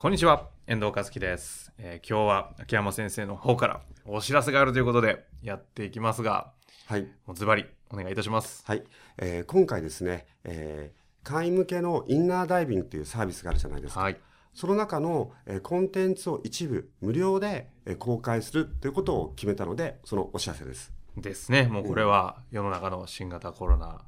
こんにちは、遠藤和樹です、えー今日は秋山先生の方からお知らせがあるということでやっていきますが、はい、もうズバリお願いいたします。はいえー今回ですね、えー会員向けのインナーダイビングというサービスがあるじゃないですか。はい。その中の、えーコンテンツを一部無料で、えー公開するということを決めたので、そのお知らせです。ですね。もうこれは世の中の新型コロナ、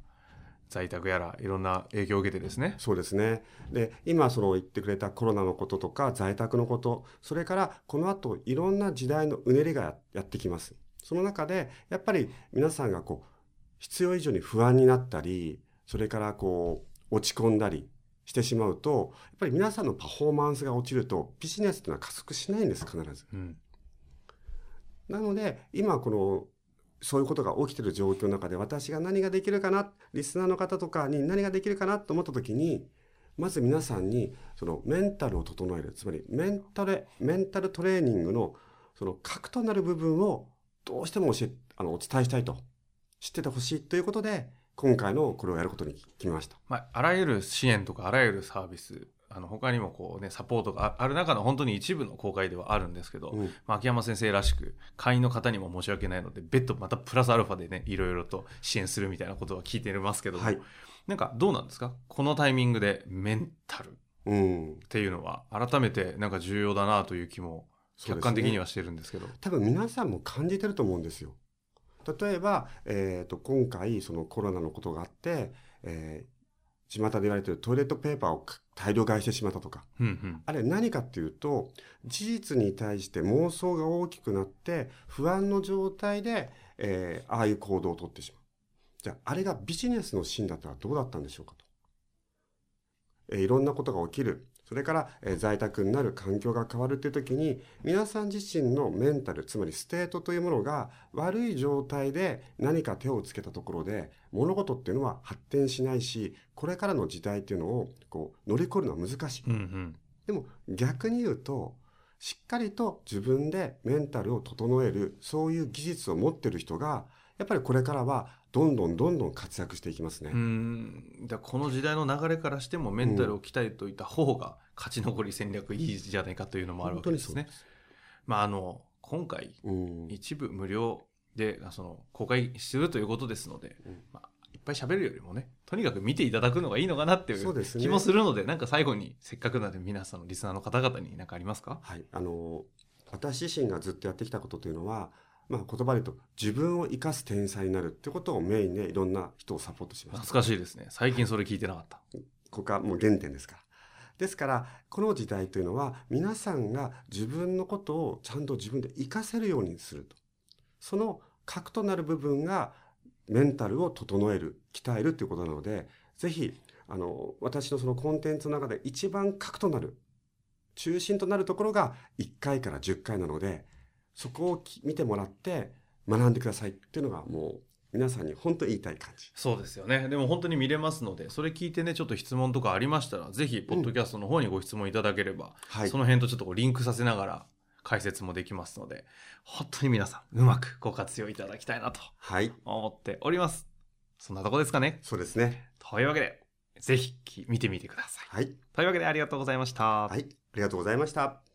在宅やらいろんな影響を受けてですね。そうですね。で、今その言ってくれたコロナのこととか在宅のこと、それからこの後いろんな時代のうねりがやってきます。その中でやっぱり皆さんがこう必要以上に不安になったり、それからこう落ち込んだりしてしまうと、やっぱり皆さんのパフォーマンスが落ちるとビジネスっていうのは加速しないんです、必ず。うん。なので、今この、そういうことが起きてる状況の中で私が何ができるかな、リスナーの方とかに何ができるかなと思った時に、まず皆さんにそのメンタルを整える、つまりメンタル、メンタルトレーニングのその核となる部分をどうしても教え、あの、お伝えしたいと、知っててほしいということで、今回のこれをやることに決めました。まあ、あらゆる支援とかあらゆるサービス、あの他にもこうね、サポートがあある中の本当に一部の公開ではあるんですけど、うんまあ、秋山先生らしく会員の方にも申し訳ないので別途またプラスアルファでねいろいろと支援するみたいなことは聞いてますけども、はいなんかどうなんですか？このタイミングでメンタルっうん。ていうのは改めてなんか重要だなという気も客観的にはしてるんですけど多分皆さんも感じてると思うんですよ。例えば、えー、と今回そのコロナのことがあって、えー巷で言われているトイレットペーパーを大量買いしてしまったとかうんうんあれ何かっていうと事実に対して妄想が大きくなって不安の状態で、えーああいう行動をとってしまう。じゃああれがビジネスのシーンだったらどうだったんでしょうかと。えーいろんなことが起きる。それから、えー在宅になる環境が変わるっていう時に、皆さん自身のメンタル、つまりステートというものが悪い状態で何か手をつけたところで、物事っていうのは発展しないし、これからの時代っていうのをこう乗り越えるのは難しい。うんうんでも逆に言うと、しっかりと自分でメンタルを整える、そういう技術を持ってる人が、やっぱりこれからはどんどんどんどん活躍していきますね。うーんこの時代の流れからしてもメンタルを鍛えておいた方が勝ち残り戦略いいじゃないかというのもあるわけですね。まああの今回うん。一部無料でその公開するということですので、うんまあ、いっぱい喋るよりもねとにかく見ていただくのがいいのかなっていう気もするのでなんか最後にせっかくなので皆さんのリスナーの方々に何かありますか？はい。あの、私自身がずっとやってきたことというのは、まあ言葉で言うと自分を生かす天才になるってことをメインでいろんな人をサポートしました。懐かしいですね最近それ聞いてなかったここがもう原点ですから。ですから、この時代というのは、皆さんが自分のことをちゃんと自分で活かせるようにすると。その核となる部分が、メンタルを整える、鍛えるということなので、ぜひ、あの、私のそのコンテンツの中で一番核となる、中心となるところが1回から10回なので、そこをき見てもらって学んでくださいっていうのがもう皆さんに本当に言いたい感じ。そうですよねでも本当に見れますのでそれ聞いてねちょっと質問とかありましたらぜひポッドキャストの方にご質問いただければ、はいその辺とちょっとこうリンクさせながら解説もできますので本当に皆さんうまくご活用いただきたいなとはい。思っておりますそんなとこですかねそうですね。というわけでぜひき見てみてくださいはい。というわけでありがとうございました、はい。ありがとうございました。